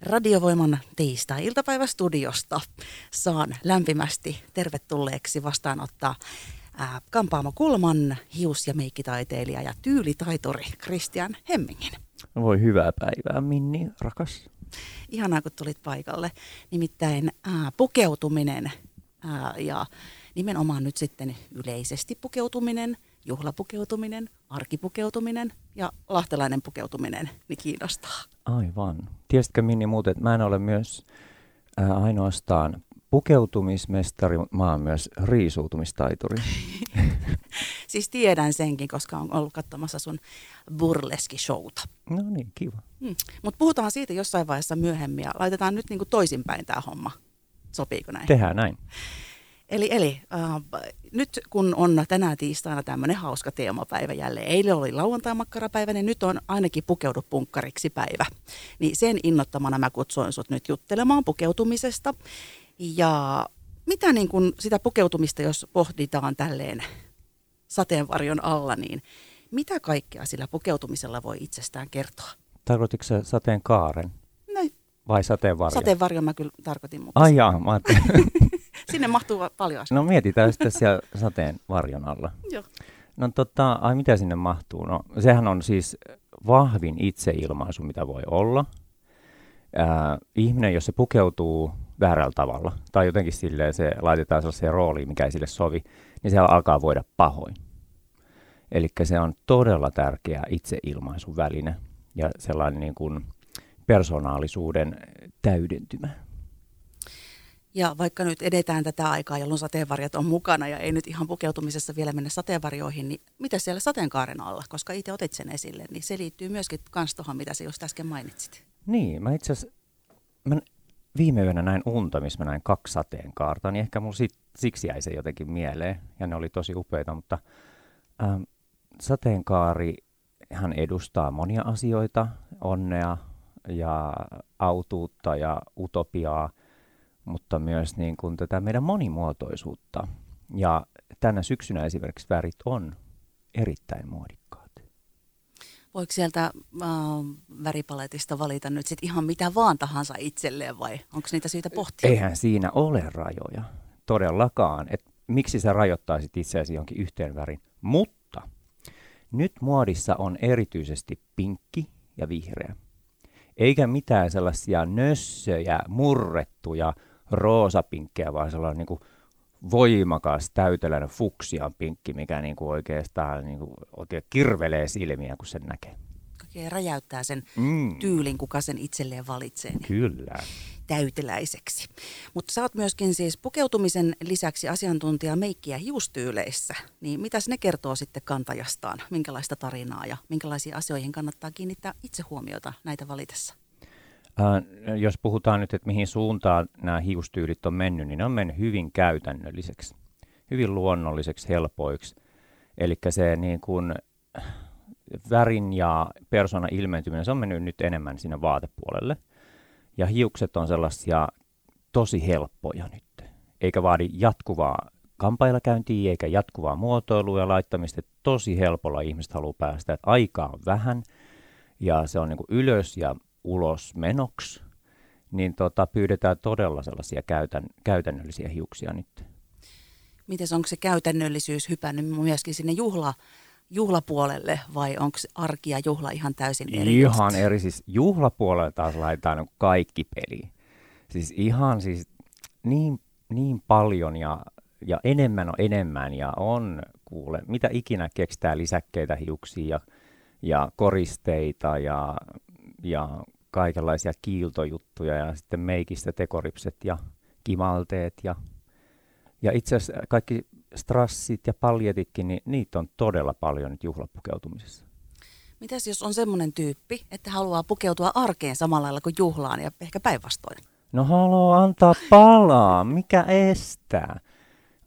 Radiovoiman tiistai-iltapäivästudiosta saan lämpimästi tervetulleeksi vastaanottaa ää, Kampaamo Kulman hius- ja meikkitaiteilija ja tyylitaituri Christian Hemmingin. Voi hyvää päivää, Minni, rakas. Ihanaa, kun tulit paikalle. Nimittäin ää, pukeutuminen ää, ja nimenomaan nyt sitten yleisesti pukeutuminen, juhlapukeutuminen, arkipukeutuminen ja lahtelainen pukeutuminen, niin kiinnostaa. Aivan. Tiesitkö Minni muuten, että mä en ole myös ää, ainoastaan pukeutumismestari, mä oon myös riisuutumistaituri. siis tiedän senkin, koska on ollut katsomassa sun burleski-showta. No niin, kiva. Hmm. Mutta puhutaan siitä jossain vaiheessa myöhemmin ja laitetaan nyt niinku toisinpäin tämä homma. Sopiiko näin? Tehdään näin. Eli, eli äh, nyt kun on tänään tiistaina tämmöinen hauska teemapäivä jälleen, eilen oli lauantai-makkarapäivä, niin nyt on ainakin pukeudu punkkariksi päivä. Niin sen innottamana mä kutsuin sut nyt juttelemaan pukeutumisesta. Ja mitä niin kun sitä pukeutumista, jos pohditaan tälleen sateenvarjon alla, niin mitä kaikkea sillä pukeutumisella voi itsestään kertoa? Tarkoititko se sateenkaaren? No, Vai sateenvarjo? sateenvarjon mä kyllä tarkoitin, mutta Ai jaa, mä ajattelin. sinne mahtuu paljon asioita. No mietitään sitten siellä sateenvarjon alla. Joo. No tota, ai mitä sinne mahtuu? No sehän on siis vahvin itseilmaisu, mitä voi olla. Ää, ihminen, jos se pukeutuu väärällä tavalla, tai jotenkin silleen se laitetaan sellaiseen rooliin, mikä ei sille sovi, niin siellä alkaa voida pahoin. Eli se on todella tärkeä itseilmaisun väline ja sellainen niin kuin persoonallisuuden täydentymä. Ja vaikka nyt edetään tätä aikaa, jolloin sateenvarjat on mukana ja ei nyt ihan pukeutumisessa vielä mennä sateenvarjoihin, niin mitä siellä sateenkaaren alla, koska itse otit sen esille, niin se liittyy myöskin kans tuohon, mitä sä just äsken mainitsit. Niin, mä itse asiassa, viime yönä näin unta, missä mä näin kaksi sateenkaarta, niin ehkä mun sit, siksi jäi se jotenkin mieleen, ja ne oli tosi upeita, mutta ähm, sateenkaari hän edustaa monia asioita, onnea ja autuutta ja utopiaa, mutta myös niin kuin tätä meidän monimuotoisuutta. Ja tänä syksynä esimerkiksi värit on erittäin muodikkaat. Voiko sieltä äh, väripaletista valita nyt sit ihan mitä vaan tahansa itselleen vai onko niitä syytä pohtia? Eihän siinä ole rajoja todellakaan, että miksi sä rajoittaisit itseäsi jonkin yhteen värin. Mutta nyt muodissa on erityisesti pinkki ja vihreä. Eikä mitään sellaisia nössöjä, murrettuja roosapinkkejä, vaan sellainen niin kuin voimakas, täyteläinen fuksian pinkki, mikä niin kuin oikeastaan niin kuin oikein kirvelee silmiä, kun sen näkee. Oikein räjäyttää sen Mm, tyylin, kuka sen itselleen valitsee, niin kyllä. täyteläiseksi. Mutta sä oot myöskin siis pukeutumisen lisäksi asiantuntija meikki- ja hiustyyleissä. Niin mitäs ne kertoo sitten kantajastaan? Minkälaista tarinaa ja minkälaisiin asioihin kannattaa kiinnittää itse huomiota näitä valitessa? Äh, jos puhutaan nyt, että mihin suuntaan nämä hiustyylit on mennyt, niin ne on mennyt hyvin käytännölliseksi, hyvin luonnolliseksi, helpoiksi. Eli se niin kuin, värin ja persoonan ilmentyminen, se on mennyt nyt enemmän sinne vaatepuolelle. Ja hiukset on sellaisia tosi helppoja nyt, eikä vaadi jatkuvaa kampailakäyntiä eikä jatkuvaa muotoilua ja laittamista. Tosi helpolla ihmiset haluaa päästä, että aikaa on vähän ja se on niin kuin ylös ja ulos menoksi, niin tota, pyydetään todella sellaisia käytän, käytännöllisiä hiuksia nyt. Miten onko se käytännöllisyys hypännyt myöskin sinne juhla, juhlapuolelle vai onko se arki ja juhla ihan täysin eri Ihan eri, siis juhlapuolella taas laitetaan niin kaikki peli. Siis ihan siis niin, niin paljon ja, ja enemmän on enemmän ja on kuule, mitä ikinä keksitään lisäkkeitä hiuksiin ja, ja koristeita ja, ja kaikenlaisia kiiltojuttuja ja sitten meikistä tekoripset ja kimalteet ja, ja itse asiassa kaikki strassit ja paljetitkin, niin niitä on todella paljon nyt juhlapukeutumisessa. Mitäs jos on semmoinen tyyppi, että haluaa pukeutua arkeen samalla lailla kuin juhlaan ja ehkä päinvastoin? No haluaa antaa palaa, mikä estää?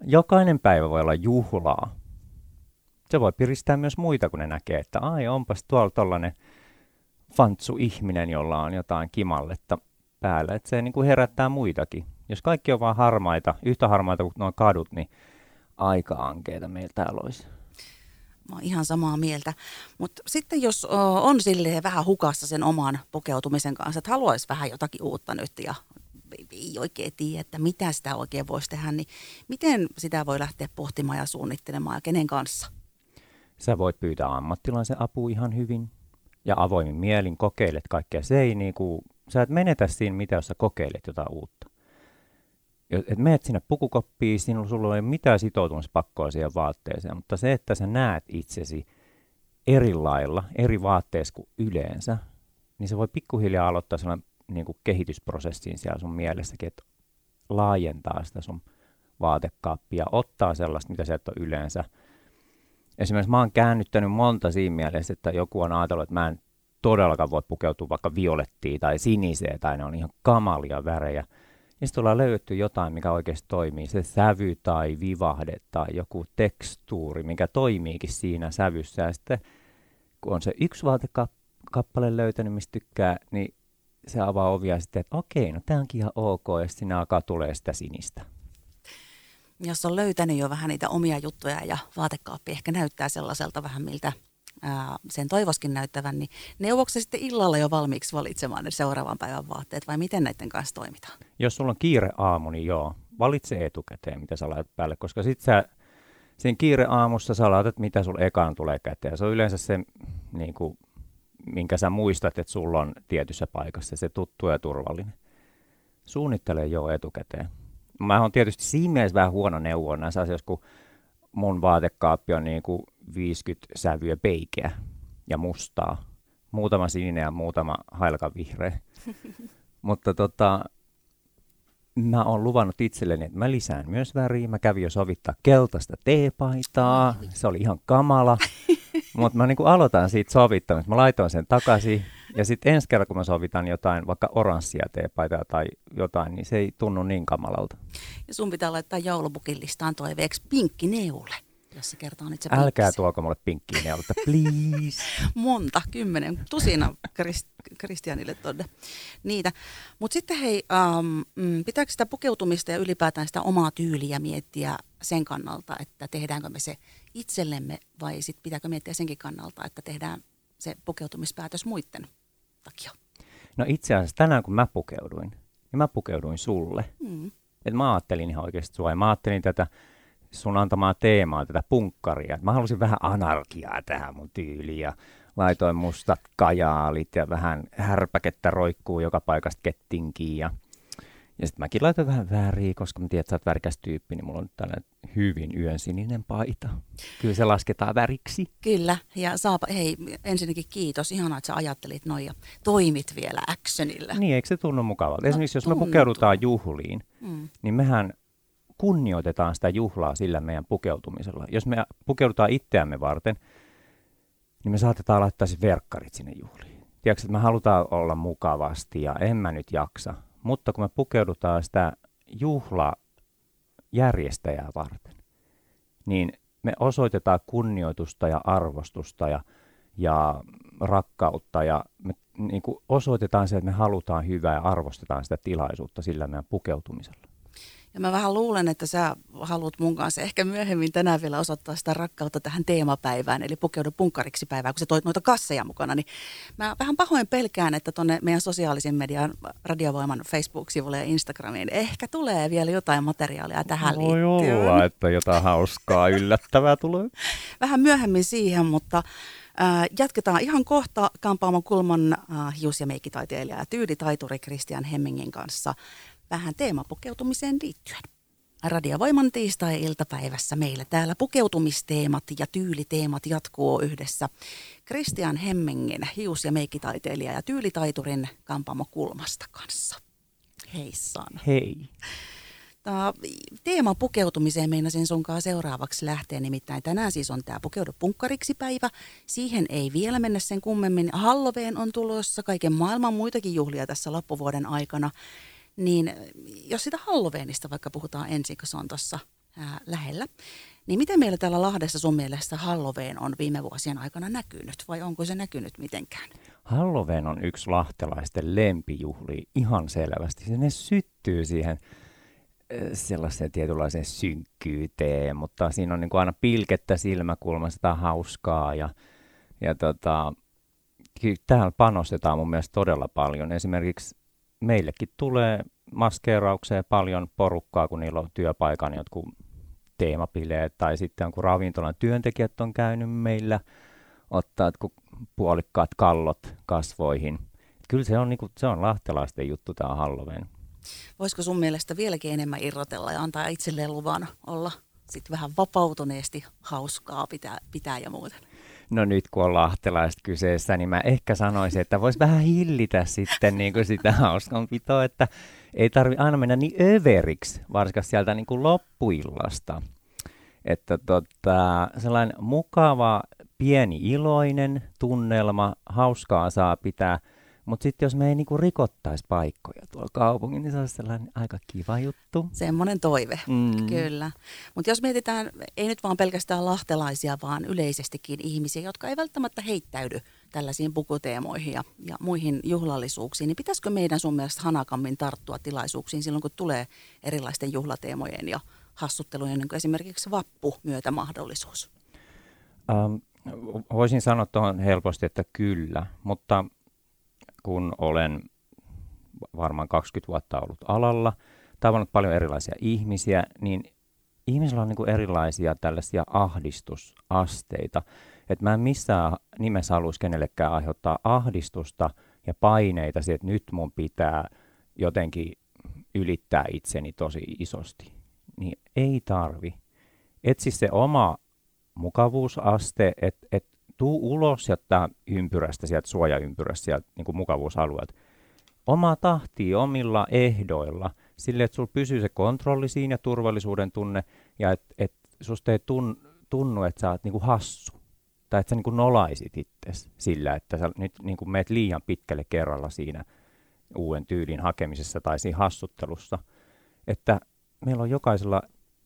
Jokainen päivä voi olla juhlaa. Se voi piristää myös muita, kun ne näkee, että ai onpas tuolla tollanen fantsu ihminen, jolla on jotain kimalletta päällä. Että se niin kuin herättää muitakin. Jos kaikki on vaan harmaita, yhtä harmaita kuin nuo kadut, niin aika ankeita meillä täällä olisi. Mä oon ihan samaa mieltä. Mutta sitten jos on silleen vähän hukassa sen oman pukeutumisen kanssa, että haluaisi vähän jotakin uutta nyt ja ei oikein tiedä, että mitä sitä oikein voisi tehdä, niin miten sitä voi lähteä pohtimaan ja suunnittelemaan ja kenen kanssa? Sä voit pyytää ammattilaisen apua ihan hyvin ja avoimin mielin kokeilet kaikkea. Se ei niinku, sä et menetä siinä mitä, jos sä kokeilet jotain uutta. Et menet sinne pukukoppiin, sinulla sulla ei ole mitään sitoutumispakkoa siihen vaatteeseen, mutta se, että sä näet itsesi eri lailla, eri vaatteessa kuin yleensä, niin se voi pikkuhiljaa aloittaa sellainen niin kuin kehitysprosessin siellä sun mielessäkin, että laajentaa sitä sun vaatekaappia, ottaa sellaista, mitä sä et ole yleensä. Esimerkiksi mä oon käännyttänyt monta siinä mielessä, että joku on ajatellut, että mä en todellakaan voi pukeutua vaikka violettiin tai siniseen, tai ne on ihan kamalia värejä. Ja sitten ollaan löydetty jotain, mikä oikeasti toimii. Se sävy tai vivahde tai joku tekstuuri, mikä toimiikin siinä sävyssä. Ja sitten kun on se yksi vaatekappale löytänyt, mistä tykkää, niin se avaa ovia sitten, että okei, no tämä onkin ihan ok, ja sitten alkaa tulee sitä sinistä. Jos on löytänyt jo vähän niitä omia juttuja ja vaatekaappi ehkä näyttää sellaiselta vähän miltä ää, sen toivoskin näyttävän, niin neuvokse sitten illalla jo valmiiksi valitsemaan ne seuraavan päivän vaatteet vai miten näiden kanssa toimitaan? Jos sulla on kiire aamu, niin joo, valitse etukäteen, mitä sä laitat päälle, koska sitten sä siinä kiire aamussa sä laitat, mitä sulla ekaan tulee käteen. Se on yleensä se niin kuin, minkä sä muistat, että sulla on tietyssä paikassa, se tuttu ja turvallinen. Suunnittele jo etukäteen. Mä oon tietysti siinä mielessä vähän huono neuvo näissä asioissa, kun mun vaatekaappi on niin kuin 50 sävyä peikeä ja mustaa. Muutama sininen ja muutama vihreä. Mutta tota, mä oon luvannut itselleni, että mä lisään myös väriä. Mä kävin jo sovittaa keltaista teepaitaa. Se oli ihan kamala. Mutta mä niin aloitan siitä sovittamista. Mä laitoin sen takaisin. Ja sitten ensi kerralla, kun mä sovitan jotain, vaikka oranssia teepaitaa tai jotain, niin se ei tunnu niin kamalalta. Ja sun pitää laittaa joulupukin listaan toiveeksi pinkki neule jos se kertoo nyt se Älkää pinkkisi. tuoko mulle pinkkiä neulta, please. Monta, kymmenen, tusina Krist- Kristianille tonne niitä. Mutta sitten hei, um, pitääkö sitä pukeutumista ja ylipäätään sitä omaa tyyliä miettiä sen kannalta, että tehdäänkö me se itsellemme vai sitten pitääkö miettiä senkin kannalta, että tehdään se pukeutumispäätös muiden takia? No itse asiassa tänään kun mä pukeuduin, niin mä pukeuduin sulle. Mm. Et mä ajattelin ihan oikeasti sua ja mä ajattelin tätä sun antamaa teemaa, tätä punkkaria. Mä halusin vähän anarkiaa tähän mun tyyliin ja laitoin mustat kajaalit ja vähän härpäkettä roikkuu joka paikasta kettinkiin ja ja sitten mäkin laitoin vähän väriä, koska mä tiedän, että sä oot värikäs tyyppi, niin mulla on nyt tällainen hyvin yön sininen paita. Kyllä se lasketaan väriksi. Kyllä, ja saapa, hei, ensinnäkin kiitos. Ihanaa, että sä ajattelit noin ja toimit vielä actionilla. Niin, eikö se tunnu mukavalta? No, Esimerkiksi jos tuntuu. me pukeudutaan juhliin, mm. niin mehän kunnioitetaan sitä juhlaa sillä meidän pukeutumisella. Jos me pukeudutaan itseämme varten, niin me saatetaan laittaa siis verkkarit sinne juhliin. Tiedätkö, että me halutaan olla mukavasti ja en mä nyt jaksa. Mutta kun me pukeudutaan sitä juhlajärjestäjää varten, niin me osoitetaan kunnioitusta ja arvostusta ja, ja rakkautta ja me niin kuin osoitetaan se, että me halutaan hyvää ja arvostetaan sitä tilaisuutta sillä meidän pukeutumisella. Ja mä vähän luulen, että sä haluat mun kanssa ehkä myöhemmin tänään vielä osoittaa sitä rakkautta tähän teemapäivään, eli pukeudu punkkariksi päivään, kun sä toit noita kasseja mukana. Niin mä vähän pahoin pelkään, että tonne meidän sosiaalisen median radiovoiman Facebook-sivulle ja Instagramiin ehkä tulee vielä jotain materiaalia tähän Voi liittyen. olla, että jotain hauskaa yllättävää tulee. Vähän myöhemmin siihen, mutta jatketaan ihan kohta Kampaamon kulman hius- ja meikkitaiteilija ja tyylitaituri Christian Hemmingin kanssa vähän teemapukeutumiseen liittyen. Radiovoiman tiistai-iltapäivässä meillä täällä pukeutumisteemat ja tyyliteemat jatkuu yhdessä Christian Hemmingin hius- ja meikkitaiteilija ja tyylitaiturin Kampamo Kulmasta kanssa. Heissan. Hei. Tämä teema pukeutumiseen meinasin sunkaan seuraavaksi lähteä, nimittäin tänään siis on tämä Pukeudu punkkariksi päivä. Siihen ei vielä mennä sen kummemmin. Halloween on tulossa, kaiken maailman muitakin juhlia tässä loppuvuoden aikana. Niin jos sitä Halloweenista vaikka puhutaan ensin, kun se on tuossa lähellä, niin miten meillä täällä Lahdessa sun mielestä Halloween on viime vuosien aikana näkynyt vai onko se näkynyt mitenkään? Halloween on yksi lahtelaisten lempijuhli ihan selvästi. Se ne syttyy siihen sellaiseen tietynlaiseen synkkyyteen, mutta siinä on niin kuin aina pilkettä silmäkulmasta hauskaa ja, ja tota, täällä panostetaan mun mielestä todella paljon. Esimerkiksi meillekin tulee maskeeraukseen paljon porukkaa, kun niillä on työpaikan jotkut teemapileet tai sitten kun ravintolan työntekijät on käynyt meillä ottaa puolikkaat kallot kasvoihin. Kyllä se on, niin kuin, se on lahtelaisten juttu tämä Halloween. Voisiko sun mielestä vieläkin enemmän irrotella ja antaa itselleen luvan olla sitten vähän vapautuneesti hauskaa pitää, pitää ja muuten? No nyt kun on lahtelaiset kyseessä, niin mä ehkä sanoisin, että voisi vähän hillitä sitten niin kuin sitä hauskanpitoa, että ei tarvi aina mennä niin överiksi, varsinkin sieltä niin kuin loppuillasta. Että tota, sellainen mukava, pieni iloinen tunnelma, hauskaa saa pitää – mutta sitten jos me ei niinku rikottaisi paikkoja tuolla kaupungin, niin se olisi sellainen aika kiva juttu. Semmoinen toive, mm. kyllä. Mutta jos mietitään, ei nyt vaan pelkästään lahtelaisia, vaan yleisestikin ihmisiä, jotka ei välttämättä heittäydy tällaisiin pukuteemoihin ja, ja muihin juhlallisuuksiin, niin pitäisikö meidän sun mielestä hanakammin tarttua tilaisuuksiin silloin, kun tulee erilaisten juhlateemojen ja hassuttelujen, niin kuin esimerkiksi vappu myötä mahdollisuus? Ähm, voisin sanoa tuohon helposti, että kyllä, mutta kun olen varmaan 20 vuotta ollut alalla, tavannut paljon erilaisia ihmisiä, niin ihmisillä on niin kuin erilaisia tällaisia ahdistusasteita. Että mä en missään nimessä haluaisi kenellekään aiheuttaa ahdistusta ja paineita siihen, että nyt mun pitää jotenkin ylittää itseni tosi isosti. Niin ei tarvi. Etsi se oma mukavuusaste, että et tuu ulos sieltä ympyrästä, sieltä suojaympyrästä, sieltä niin kuin mukavuusalueelta. Oma tahti omilla ehdoilla, sille, että sulla pysyy se kontrolli siinä ja turvallisuuden tunne, ja että et susta ei tun, tunnu, että sä oot niin kuin hassu. Tai että sä niin kuin nolaisit itsesi sillä, että sä nyt niin kuin meet liian pitkälle kerralla siinä uuden tyylin hakemisessa tai siinä hassuttelussa. Että meillä on jokaisella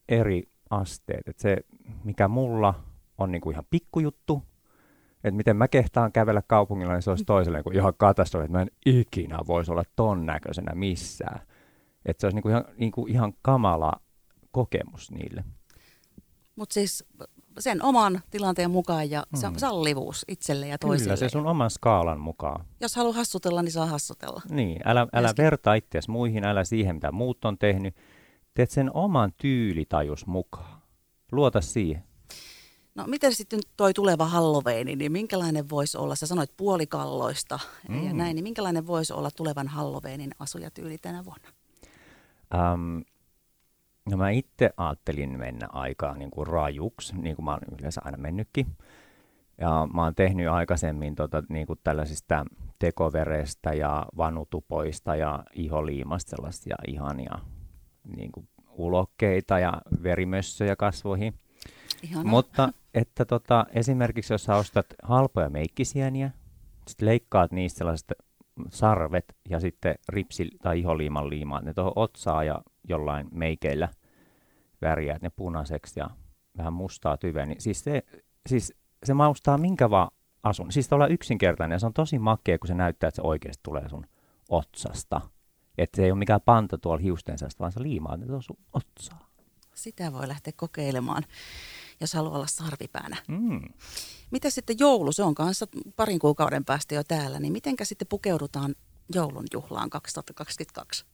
eri asteet. Että se, mikä mulla on niin kuin ihan pikkujuttu, että miten mä kehtaan kävellä kaupungilla, niin se olisi toiselle kuin ihan katastrofi, että mä en ikinä voisi olla ton näköisenä missään. Että se olisi niinku ihan, niinku ihan kamala kokemus niille. Mutta siis sen oman tilanteen mukaan ja hmm. sallivuus itselle ja toisille. Kyllä, se sun oman skaalan mukaan. Jos haluaa hassutella, niin saa hassutella. Niin, älä, älä vertaa itseäsi muihin, älä siihen, mitä muut on tehnyt. Teet sen oman tyylitajus mukaan. Luota siihen. No miten sitten toi tuleva Halloween, niin minkälainen voisi olla, sä sanoit puolikalloista mm. ja näin, niin minkälainen voisi olla tulevan Halloweenin asujatyyli tänä vuonna? Um, no mä itse ajattelin mennä aikaa niin kuin rajuksi, niin kuin mä olen yleensä aina mennytkin. Ja mä oon tehnyt aikaisemmin tota, niin kuin tällaisista tekoverestä ja vanutupoista ja iholiimasta sellaisia ihania niin kuin ulokkeita ja verimössöjä kasvoihin. Ihana. Mutta että tota, esimerkiksi jos sä ostat halpoja meikkisieniä, sitten leikkaat niistä sellaiset sarvet ja sitten ripsi tai iholiiman liimaat ne tuohon otsaa ja jollain meikeillä väriäät ne punaiseksi ja vähän mustaa tyveä, niin siis se, siis se maustaa minkä vaan asun. Siis olla yksinkertainen ja se on tosi makea, kun se näyttää, että se oikeasti tulee sun otsasta. Että se ei ole mikään panta tuolla hiustensa, vaan se liimaa ne sun otsaa. Sitä voi lähteä kokeilemaan jos haluaa olla sarvipäänä. Mm. Mitä sitten joulu, se on kanssa parin kuukauden päästä jo täällä, niin mitenkä sitten pukeudutaan joulun juhlaan 2022?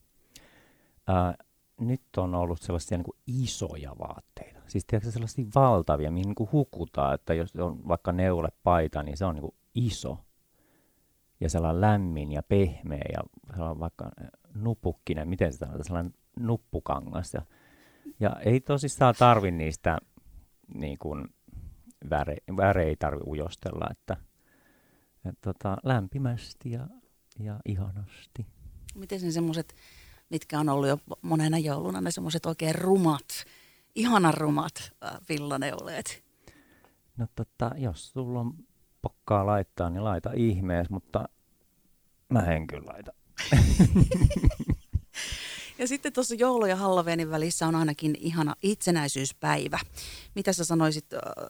Äh, nyt on ollut sellaisia niin kuin isoja vaatteita. Siis tiedätkö, sellaisia valtavia, mihin niin kuin hukutaan, että jos on vaikka neule paita, niin se on niin kuin iso. Ja sellainen lämmin ja pehmeä ja sellainen vaikka nupukkinen, miten sitä on, sellainen nuppukangas. Ja, ja ei tosissaan tarvi niistä niin kuin väre, väre ei tarvi ujostella, että, että tota, lämpimästi ja, ja ihanasti. Miten ne semmoiset, mitkä on ollut jo monena jouluna, ne semmoiset oikein rumat, ihanan rumat äh, villaneuleet? No tota, jos sulla on pokkaa laittaa, niin laita ihmees, mutta mä en kyllä laita. Ja sitten tuossa joulu- ja Halloweenin välissä on ainakin ihana itsenäisyyspäivä. Mitä sä sanoisit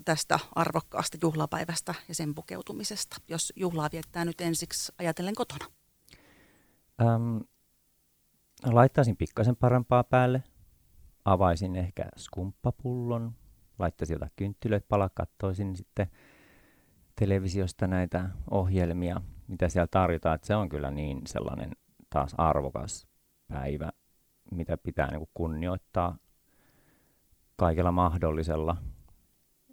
tästä arvokkaasta juhlapäivästä ja sen pukeutumisesta, jos juhlaa viettää nyt ensiksi ajatellen kotona? Ähm, laittaisin pikkasen parempaa päälle. avaisin ehkä skumppapullon, laittaisin jotain kynttilöitä pala, katsoisin sitten televisiosta näitä ohjelmia, mitä siellä tarjotaan, että se on kyllä niin sellainen taas arvokas päivä, mitä pitää niin kuin kunnioittaa kaikella mahdollisella,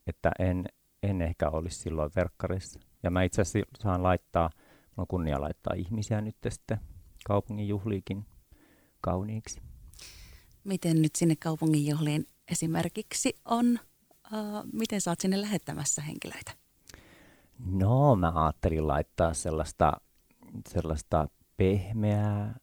että en, en ehkä olisi silloin verkkarissa. Ja mä itse asiassa saan laittaa, mulla on kunnia laittaa ihmisiä nyt sitten kaupungin juhliikin kauniiksi. Miten nyt sinne kaupungin juhliin esimerkiksi on, uh, miten sä oot sinne lähettämässä henkilöitä? No, mä ajattelin laittaa sellaista, sellaista pehmeää,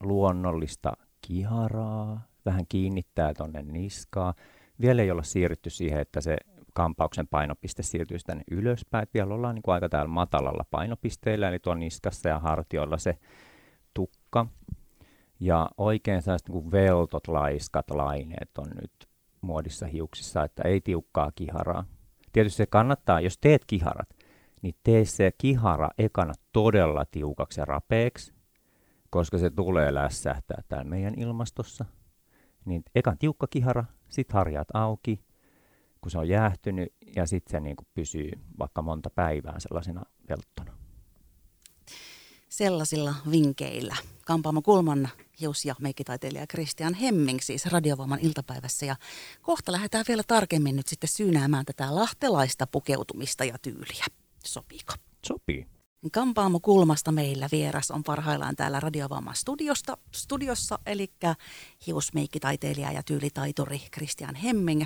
luonnollista kiharaa, vähän kiinnittää tonne niskaa. Vielä ei olla siirrytty siihen, että se kampauksen painopiste siirtyy tänne ylöspäin. Et vielä ollaan niin kuin aika täällä matalalla painopisteellä, eli tuon niskassa ja hartioilla se tukka. Ja oikein sellaiset niin kuin veltot, laiskat laineet on nyt muodissa hiuksissa, että ei tiukkaa kiharaa. Tietysti se kannattaa, jos teet kiharat, niin tee se kihara ekana todella tiukaksi ja rapeeksi, koska se tulee lässähtää täällä meidän ilmastossa. Niin ekan tiukka kihara, sit harjat auki, kun se on jäähtynyt, ja sitten se niin kuin pysyy vaikka monta päivää sellaisena velttona. Sellaisilla vinkeillä Kampaamo Kulman hius- ja meikkitaiteilija Christian Hemming siis Radiovoiman iltapäivässä. Ja kohta lähdetään vielä tarkemmin nyt sitten syynäämään tätä lahtelaista pukeutumista ja tyyliä. Sopiiko? Sopii. Kampaamo Kulmasta meillä vieras on parhaillaan täällä Radiovamman studiosta, studiossa, eli hiusmeikkitaiteilija ja tyylitaituri Christian Hemming,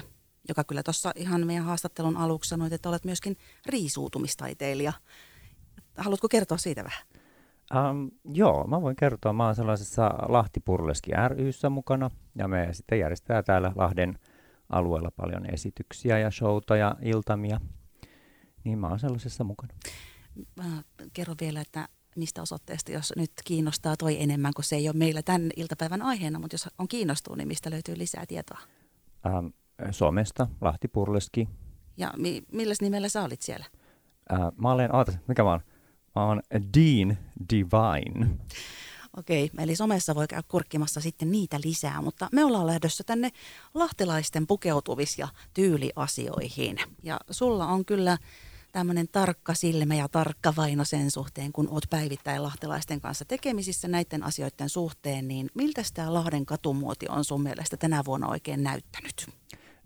joka kyllä tuossa ihan meidän haastattelun aluksi sanoi, että olet myöskin riisuutumistaiteilija. Haluatko kertoa siitä vähän? Um, joo, mä voin kertoa. Mä oon sellaisessa Lahti Purleski ryssä mukana ja me sitten järjestetään täällä Lahden alueella paljon esityksiä ja showta ja iltamia. Niin mä oon sellaisessa mukana. Mä kerron vielä, että mistä osoitteesta, jos nyt kiinnostaa toi enemmän, kun se ei ole meillä tämän iltapäivän aiheena, mutta jos on kiinnostunut, niin mistä löytyy lisää tietoa? Ähm, somesta, Lahti Purleski. Ja mi- millä nimellä sä olit siellä? Äh, mä olen, ootas, mikä mä oon? Mä oon Dean Divine. Okei, eli somessa voi käydä kurkkimassa sitten niitä lisää, mutta me ollaan lähdössä tänne lahtelaisten pukeutuvis- ja tyyliasioihin. Ja sulla on kyllä tämmöinen tarkka silmä ja tarkka vaino sen suhteen, kun oot päivittäin lahtelaisten kanssa tekemisissä näiden asioiden suhteen, niin miltä tämä Lahden katumuoti on sun mielestä tänä vuonna oikein näyttänyt?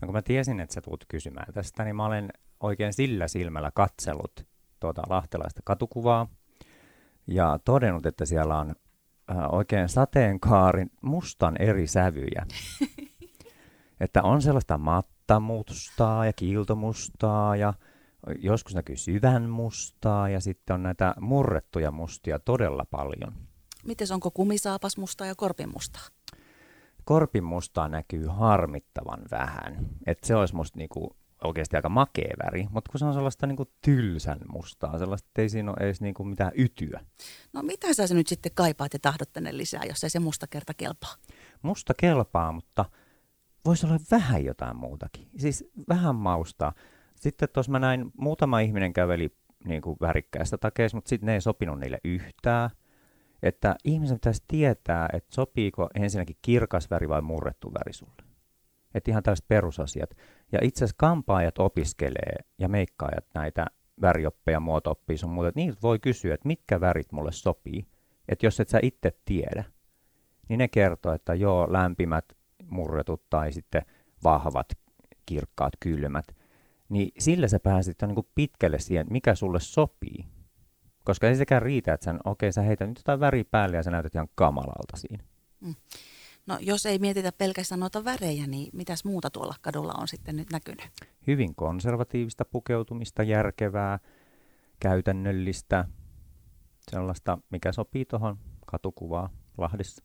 No kun mä tiesin, että sä tulet kysymään tästä, niin mä olen oikein sillä silmällä katsellut tuota lahtelaista katukuvaa ja todennut, että siellä on äh, oikein sateenkaarin mustan eri sävyjä. että on sellaista mattamustaa ja kiiltomustaa ja joskus näkyy syvän mustaa ja sitten on näitä murrettuja mustia todella paljon. Miten onko kumisaapas mustaa ja korpin mustaa? Korpin mustaa näkyy harmittavan vähän. Et se olisi musta niinku oikeasti aika makea väri, mutta kun se on sellaista niinku tylsän mustaa, sellaista, ei siinä ole edes niinku mitään ytyä. No mitä sä nyt sitten kaipaat ja tahdot tänne lisää, jos ei se musta kerta kelpaa? Musta kelpaa, mutta voisi olla vähän jotain muutakin. Siis vähän maustaa. Sitten tuossa mä näin, muutama ihminen käveli niin kuin värikkäistä takeista, mutta sitten ne ei sopinut niille yhtään. Että ihmisen pitäisi tietää, että sopiiko ensinnäkin kirkas väri vai murrettu väri sulle. Että ihan tällaiset perusasiat. Ja itse asiassa kampaajat opiskelee ja meikkaajat näitä värioppeja, muotooppia sun muuta. Niiltä voi kysyä, että mitkä värit mulle sopii. Että jos et sä itse tiedä, niin ne kertoo, että joo, lämpimät, murretut tai sitten vahvat, kirkkaat, kylmät – niin sillä sä pääsit niin kuin pitkälle siihen, mikä sulle sopii. Koska ei sekään riitä, että okei, okay, sä heität nyt jotain väriä päälle ja sä näytät ihan kamalalta siinä. Mm. No jos ei mietitä pelkästään noita värejä, niin mitäs muuta tuolla kadulla on sitten nyt näkynyt? Hyvin konservatiivista pukeutumista, järkevää, käytännöllistä, sellaista, mikä sopii tuohon katukuvaan Lahdessa.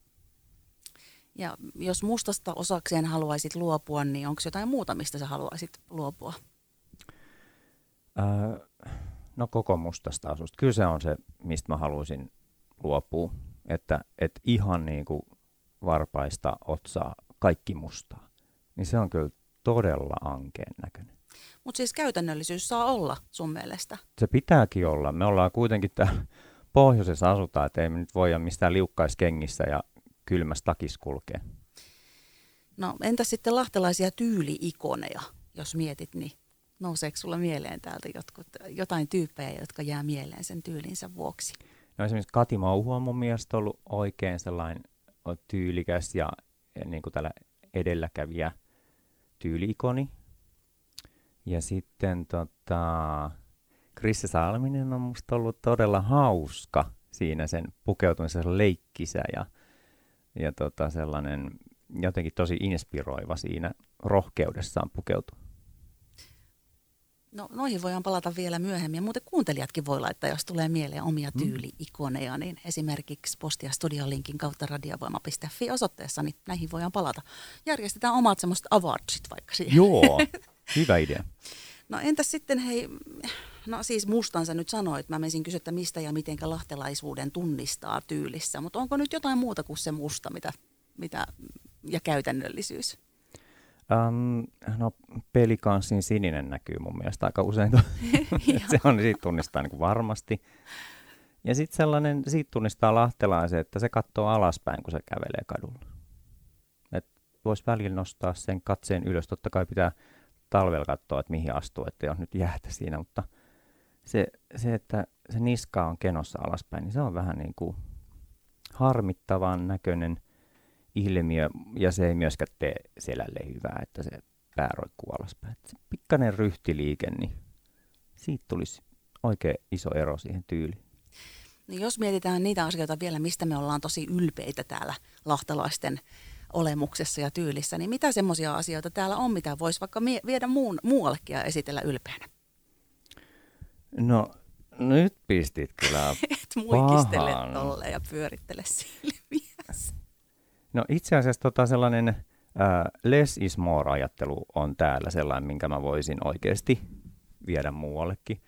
Ja jos mustasta osakseen haluaisit luopua, niin onko jotain muuta, mistä sä haluaisit luopua? Öö, no koko mustasta asusta. Kyllä se on se, mistä mä haluaisin luopua. Että et ihan niin kuin varpaista otsaa kaikki mustaa. Niin se on kyllä todella ankeen näköinen. Mutta siis käytännöllisyys saa olla sun mielestä? Se pitääkin olla. Me ollaan kuitenkin täällä pohjoisessa asutaan, että ei me nyt voida mistään liukkaiskengissä ja kylmässä takis kulkea. No entä sitten lahtelaisia tyyliikoneja, jos mietit, niin nouseeko sulla mieleen täältä jotkut, jotain tyyppejä, jotka jää mieleen sen tyylinsä vuoksi? No esimerkiksi Kati Mauhu on mun mielestä ollut oikein sellainen tyylikäs ja niin kuin tällä edelläkävijä tyyliikoni. Ja sitten tota, Krista Salminen on musta ollut todella hauska siinä sen pukeutumisessa leikkisä ja, ja tota sellainen jotenkin tosi inspiroiva siinä rohkeudessaan pukeutua. No noihin voidaan palata vielä myöhemmin. Ja muuten kuuntelijatkin voi laittaa, jos tulee mieleen omia mm. tyyliikoneja, niin esimerkiksi postia studiolinkin kautta radiovoima.fi osoitteessa, niin näihin voidaan palata. Järjestetään omat semmoiset awardsit vaikka siihen. Joo, hyvä idea. No entäs sitten hei, no siis mustansa nyt sanoit, mä menisin kysyä, että mistä ja mitenkä lahtelaisuuden tunnistaa tyylissä, mutta onko nyt jotain muuta kuin se musta mitä, mitä, ja käytännöllisyys? Um, no pelikanssin sininen näkyy mun mielestä aika usein. se on, siitä tunnistaa niin kuin varmasti. Ja sitten sellainen, siitä tunnistaa lahtelaisen, että se katsoo alaspäin, kun se kävelee kadulla. Voisi välillä nostaa sen katseen ylös. Totta kai pitää talvella katsoa, että mihin astuu, että ei ole nyt jäätä siinä, mutta se, se, että se niska on kenossa alaspäin, niin se on vähän niin kuin harmittavan näköinen – ilmiö, ja se ei myöskään tee selälle hyvää, että se pää roikkuu alaspäin. Se pikkainen ryhtiliike, niin siitä tulisi oikein iso ero siihen tyyliin. No jos mietitään niitä asioita vielä, mistä me ollaan tosi ylpeitä täällä lahtalaisten olemuksessa ja tyylissä, niin mitä semmoisia asioita täällä on, mitä voisi vaikka mie- viedä muun, muuallekin ja esitellä ylpeänä? No nyt pistit kyllä Et muikistele tolle ja pyörittele silmiä. No itse asiassa tota sellainen äh, less is more-ajattelu on täällä sellainen, minkä mä voisin oikeasti viedä muuallekin.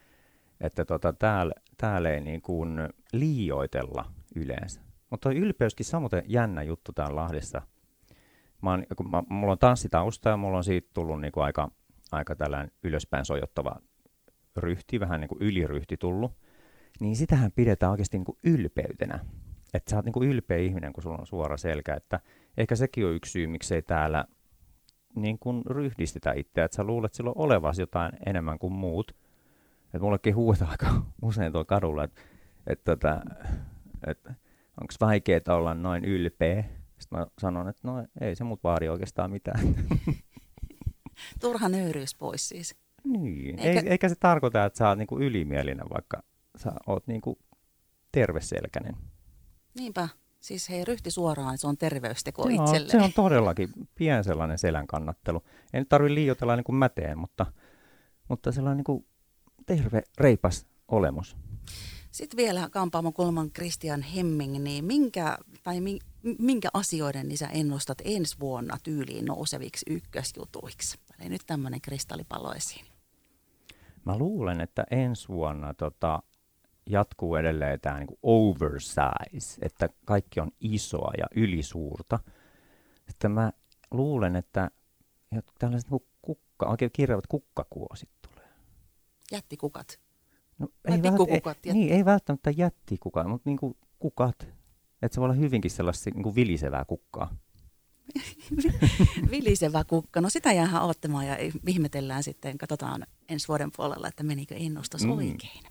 Että tota, täällä, täällä ei niin kuin liioitella yleensä. Mutta ylpeyskin samoin jännä juttu täällä Lahdessa. Mä oon, kun mä, mulla on tanssitausta ja mulla on siitä tullut niin kuin aika, aika tällainen ylöspäin sojottava ryhti, vähän niin kuin yliryhti tullut. Niin sitähän pidetään oikeasti niin kuin ylpeytenä että sä oot niinku ylpeä ihminen, kun sulla on suora selkä, että ehkä sekin on yksi syy, miksei täällä niin kuin ryhdistetä itseä, että sä luulet silloin olevas jotain enemmän kuin muut. Että mullekin huutaa aika usein tuolla kadulla, että, että, että, että onko vaikeaa olla noin ylpeä. Sitten mä sanon, että no ei se mut vaadi oikeastaan mitään. Turha nöyryys pois siis. Niin, eikä, eikä se tarkoita, että sä oot niinku ylimielinen, vaikka sä oot niinku terveselkäinen. Niinpä. Siis hei, ryhti suoraan, se on terveysteko Joo, itselleen. se on todellakin pien sellainen selän kannattelu. Ei nyt tarvitse liioitella niin kuin mäteen, mutta, mutta sellainen niin kuin terve, reipas olemus. Sitten vielä kampaamo kolman Christian Hemming, niin minkä, tai minkä asioiden niin sä ennustat ensi vuonna tyyliin nouseviksi ykkösjutuiksi? Eli nyt tämmöinen kristallipallo esiin. Mä luulen, että ensi vuonna tota, jatkuu edelleen tämä niin oversize, että kaikki on isoa ja ylisuurta. Sitten mä luulen, että tällaiset niin kukka, oikein kirjavat kukkakuosit tulee. Jättikukat? No, ei, vält, ei, jätti. niin, ei välttämättä jättikukat, mutta niin kuin kukat. Että se voi olla hyvinkin sellaista niin kuin vilisevää kukkaa. Vilisevä kukka. No sitä jäähän odottamaan ja ihmetellään sitten. Katsotaan ensi vuoden puolella, että menikö ennustus mm. oikein.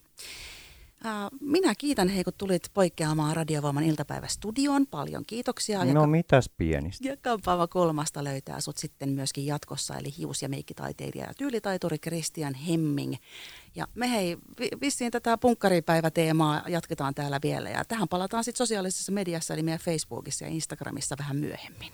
Minä kiitän hei, kun tulit poikkeamaan Radiovoiman iltapäivästudioon. Paljon kiitoksia. No ja mitäs pienistä. Ja Kampaava kolmasta löytää sut sitten myöskin jatkossa, eli hius- ja meikkitaiteilija ja tyylitaituri Christian Hemming. Ja me hei, vissiin tätä punkkaripäiväteemaa jatketaan täällä vielä. Ja tähän palataan sitten sosiaalisessa mediassa, eli meidän Facebookissa ja Instagramissa vähän myöhemmin.